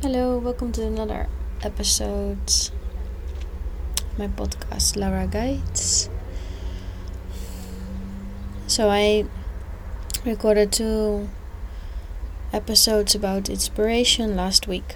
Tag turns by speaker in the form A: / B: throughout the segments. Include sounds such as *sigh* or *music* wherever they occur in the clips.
A: Hello, welcome to another episode of my podcast Lara Guides. So I recorded two episodes about inspiration last week.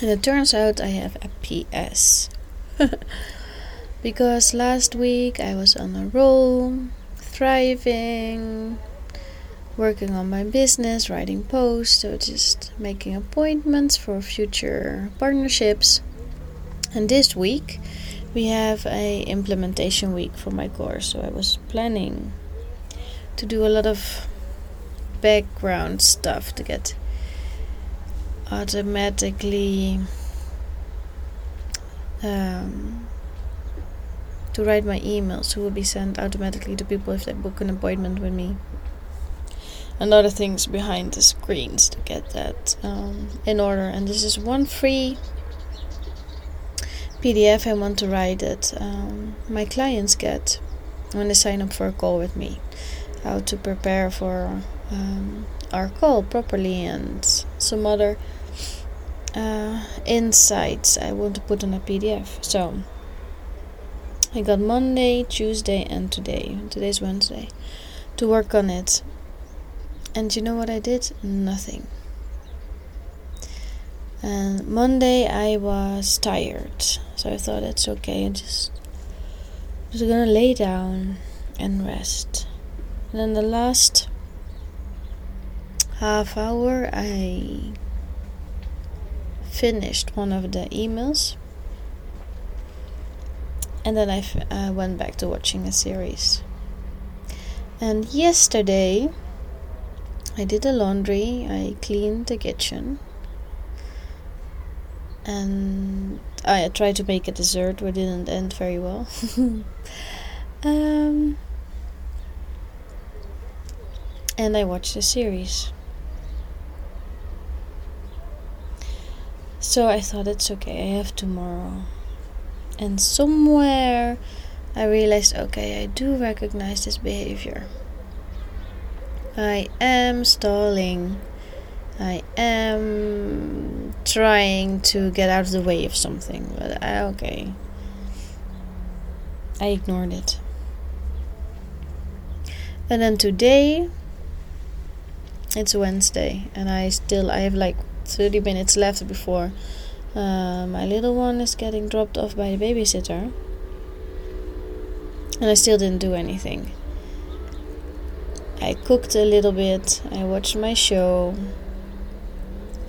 A: And it turns out I have a PS. *laughs* because last week I was on a roll, thriving, working on my business, writing posts, so just making appointments for future partnerships. And this week we have a implementation week for my course, so I was planning to do a lot of background stuff to get automatically um, to write my emails who will be sent automatically to people if they book an appointment with me and other things behind the screens to get that um, in order. And this is one free PDF I want to write that um, my clients get when they sign up for a call with me. How to prepare for um, our call properly and some other uh, insights I want to put on a PDF. So I got Monday, Tuesday, and today. Today's Wednesday to work on it and you know what I did? Nothing. And Monday I was tired, so I thought it's okay. I just was gonna lay down and rest. And then the last half hour I finished one of the emails, and then I went back to watching a series. And yesterday I did the laundry, I cleaned the kitchen, and I tried to make a dessert, which didn't end very well. *laughs* um, and I watched a series. So I thought it's okay, I have tomorrow. And somewhere I realized okay, I do recognize this behavior. I am stalling. I am trying to get out of the way of something, but I, okay. I ignored it. And then today, it's Wednesday, and I still I have like 30 minutes left before uh, my little one is getting dropped off by the babysitter, and I still didn't do anything. I cooked a little bit, I watched my show.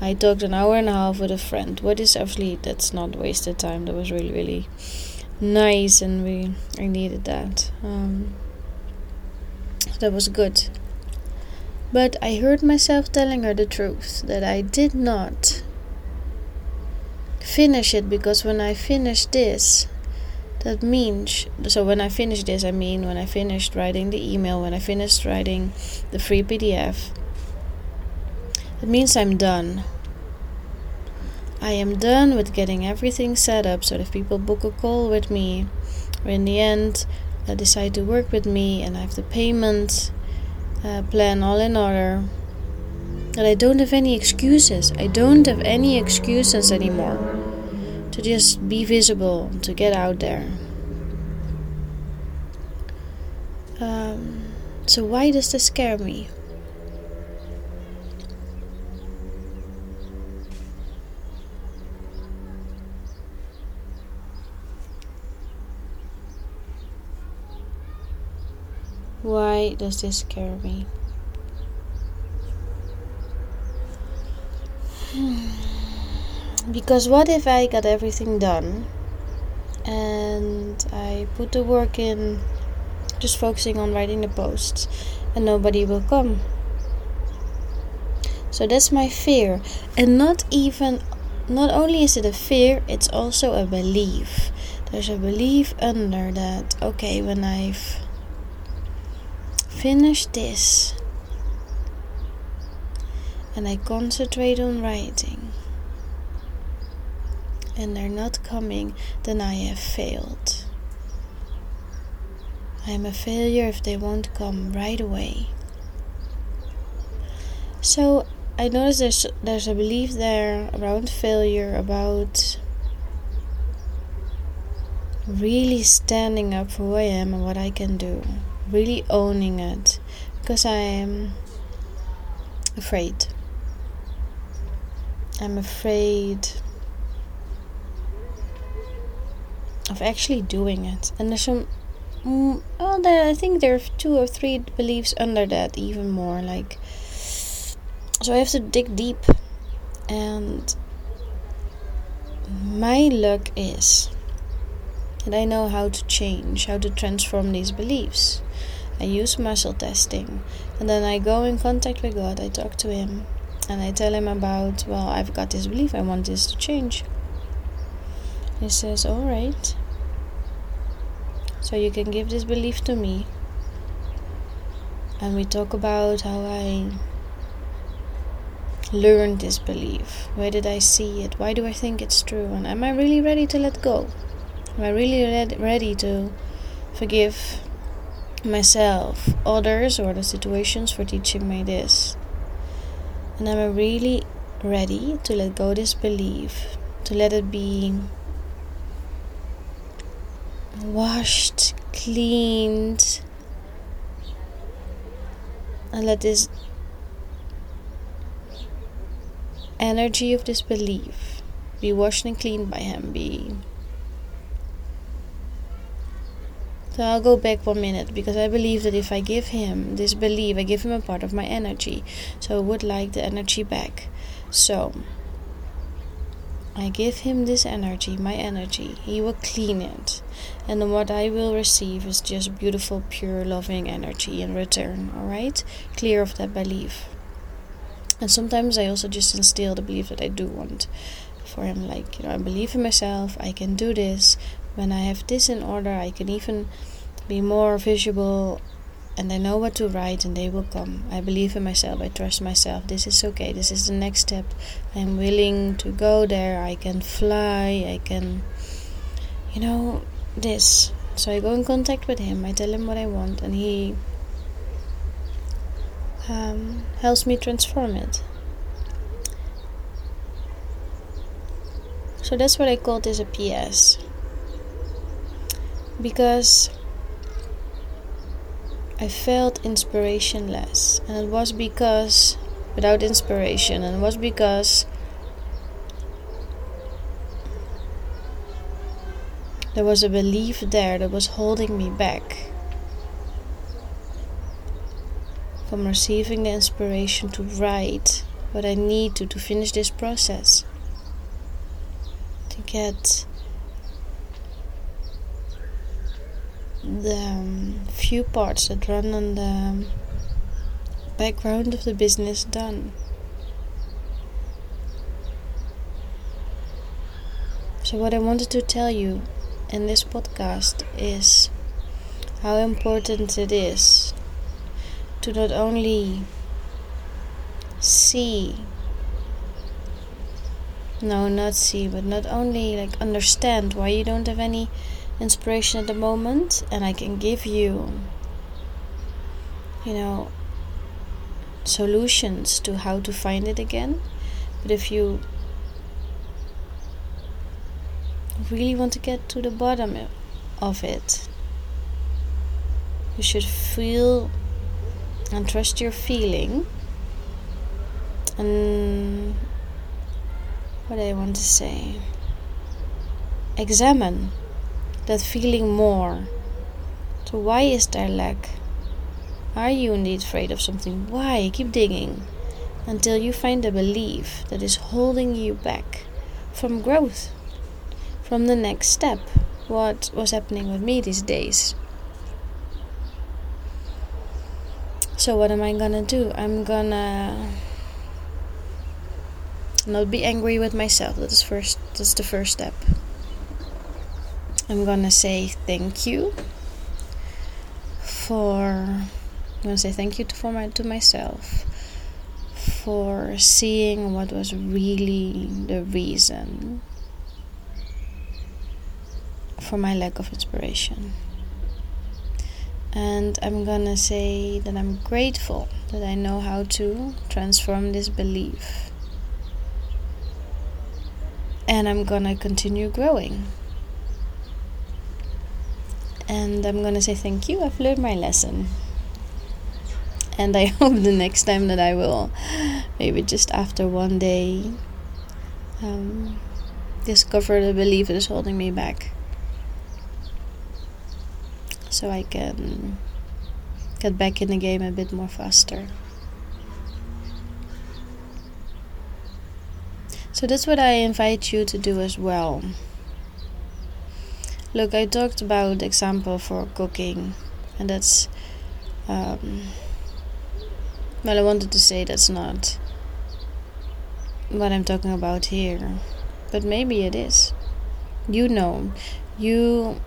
A: I talked an hour and a half with a friend. What is actually that's not wasted time. That was really really nice, and we I needed that. Um, that was good. But I heard myself telling her the truth that I did not finish it because when I finished this, that means so when i finish this i mean when i finished writing the email when i finished writing the free pdf it means i'm done. I am done with getting everything set up so if people book a call with me or in the end uh, decide to work with me and i have the payment uh, plan all in order. That i don't have any excuses. I don't have any excuses anymore to just be visible, to get out there. Um, so, why does this scare me? Why does this scare me? Because what if I got everything done and I put the work in, just focusing on writing the posts, and nobody will come? So that's my fear, and not even, not only is it a fear, it's also a belief. There's a belief under that, okay, when I've finished this and I concentrate on writing and they're not coming, then I have failed. I am a failure if they won't come right away. So I noticed there's there's a belief there around failure about really standing up for who I am and what I can do, really owning it, because I am afraid. I'm afraid of actually doing it, and there's some. Mm, well, there, I think there are two or three beliefs under that, even more like so I have to dig deep. And my luck is that I know how to change, how to transform these beliefs. I use muscle testing. And then I go in contact with God. I talk to Him. And I tell Him about, well, I've got this belief. I want this to change. He says, All right. So you can give this belief to me. And we talk about how I learned this belief? Where did I see it? Why do I think it's true? And am I really ready to let go? Am I really ready to forgive myself, others, or the situations for teaching me this? And am I really ready to let go this belief, to let it be washed, cleaned, and let this energy of disbelief be washed and cleaned by Him. Be so I'll go back one minute because I believe that if I give Him this belief, I give Him a part of my energy. So I would like the energy back. So I give Him this energy, my energy. He will clean it. And what I will receive is just beautiful, pure, loving energy in return. Alright? Clear of that belief. And sometimes I also just instill the belief that I do want for him. Like, you know, I believe in myself, I can do this. When I have this in order, I can even be more visible and I know what to write and they will come. I believe in myself, I trust myself. This is okay, this is the next step. I'm willing to go there, I can fly, I can, you know, this. So I go in contact with him, I tell him what I want, and he um, helps me transform it. So that's what I call this a PS. Because I felt inspirationless, and it was because without inspiration, and it was because there was a belief there that was holding me back. from receiving the inspiration to write what I need to to finish this process. To get the um, few parts that run on the background of the business done. So, what I wanted to tell you in this podcast is how important it is to not only see no not see but not only like understand why you don't have any inspiration at the moment and i can give you you know solutions to how to find it again. But if you really want to get to the bottom of it you should feel and trust your feeling. And what I want to say? Examine that feeling more so why is there lack are you indeed afraid of something why keep digging until you find a belief that is holding you back from growth from the next step what was happening with me these days So what am I gonna do? I'm gonna not be angry with myself. That's first. That's the first step. I'm gonna say thank you for. I'm gonna say thank you to, for my to myself for seeing what was really the reason for my lack of inspiration. And I'm gonna say that I'm grateful that I know how to transform this belief. And I'm gonna continue growing. And I'm gonna say thank you, I've learned my lesson. And I *laughs* hope the next time that I will, maybe just after one day, um, discover the belief that is holding me back so I can get back in the game a bit more faster. So that's what I invite you to do as well. Look, I talked about example for cooking, and that's um, well, I wanted to say that's not what I'm talking about here, but maybe it is. You know, you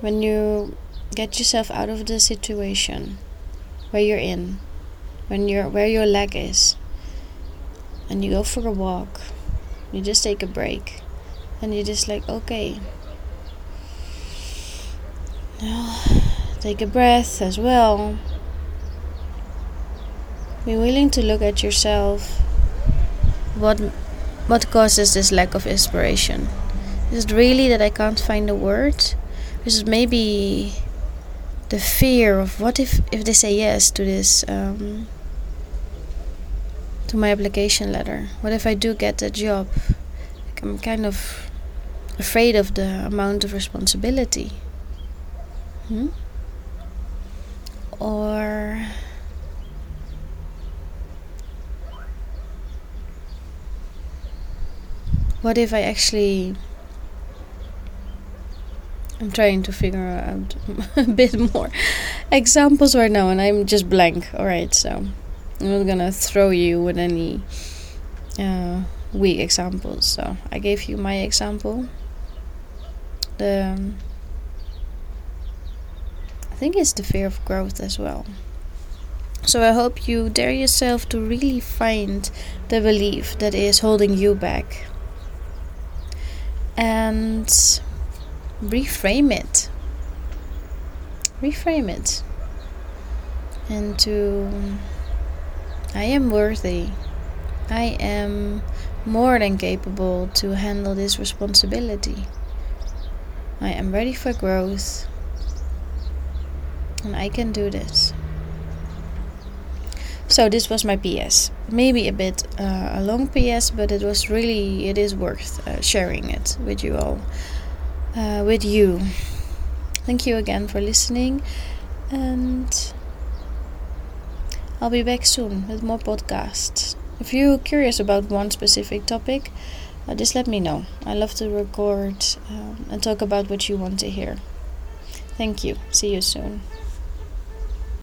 A: when you get yourself out of the situation where you're in, when you're where your leg is, and you go for a walk, you just take a break, and you're just like, okay, now take a breath as well. Be willing to look at yourself. What what causes this lack of inspiration? Is it really that I can't find a word? Is it maybe the fear of what if if they say yes to this um, to my application letter? What if I do get the job? I'm kind of afraid of the amount of responsibility. Hmm? Or what if I actually I'm trying to figure out *laughs* a bit more examples right now, and I'm just blank. Alright, so I'm not gonna throw you with any uh, weak examples. So I gave you my example. The um, I think it's the fear of growth as well. So I hope you dare yourself to really find the belief that is holding you back. And reframe it. Reframe it. into I am worthy. I am more than capable to handle this responsibility. I am ready for growth. And I can do this. So this was my PS. Maybe a bit uh, a long PS, but it was really it is worth uh, sharing it with you all uh, with you. Thank you again for listening, and I'll be back soon with more podcasts. If you're curious about one specific topic, uh, just let me know. I love to record um, and talk about what you want to hear. Thank you. See you soon.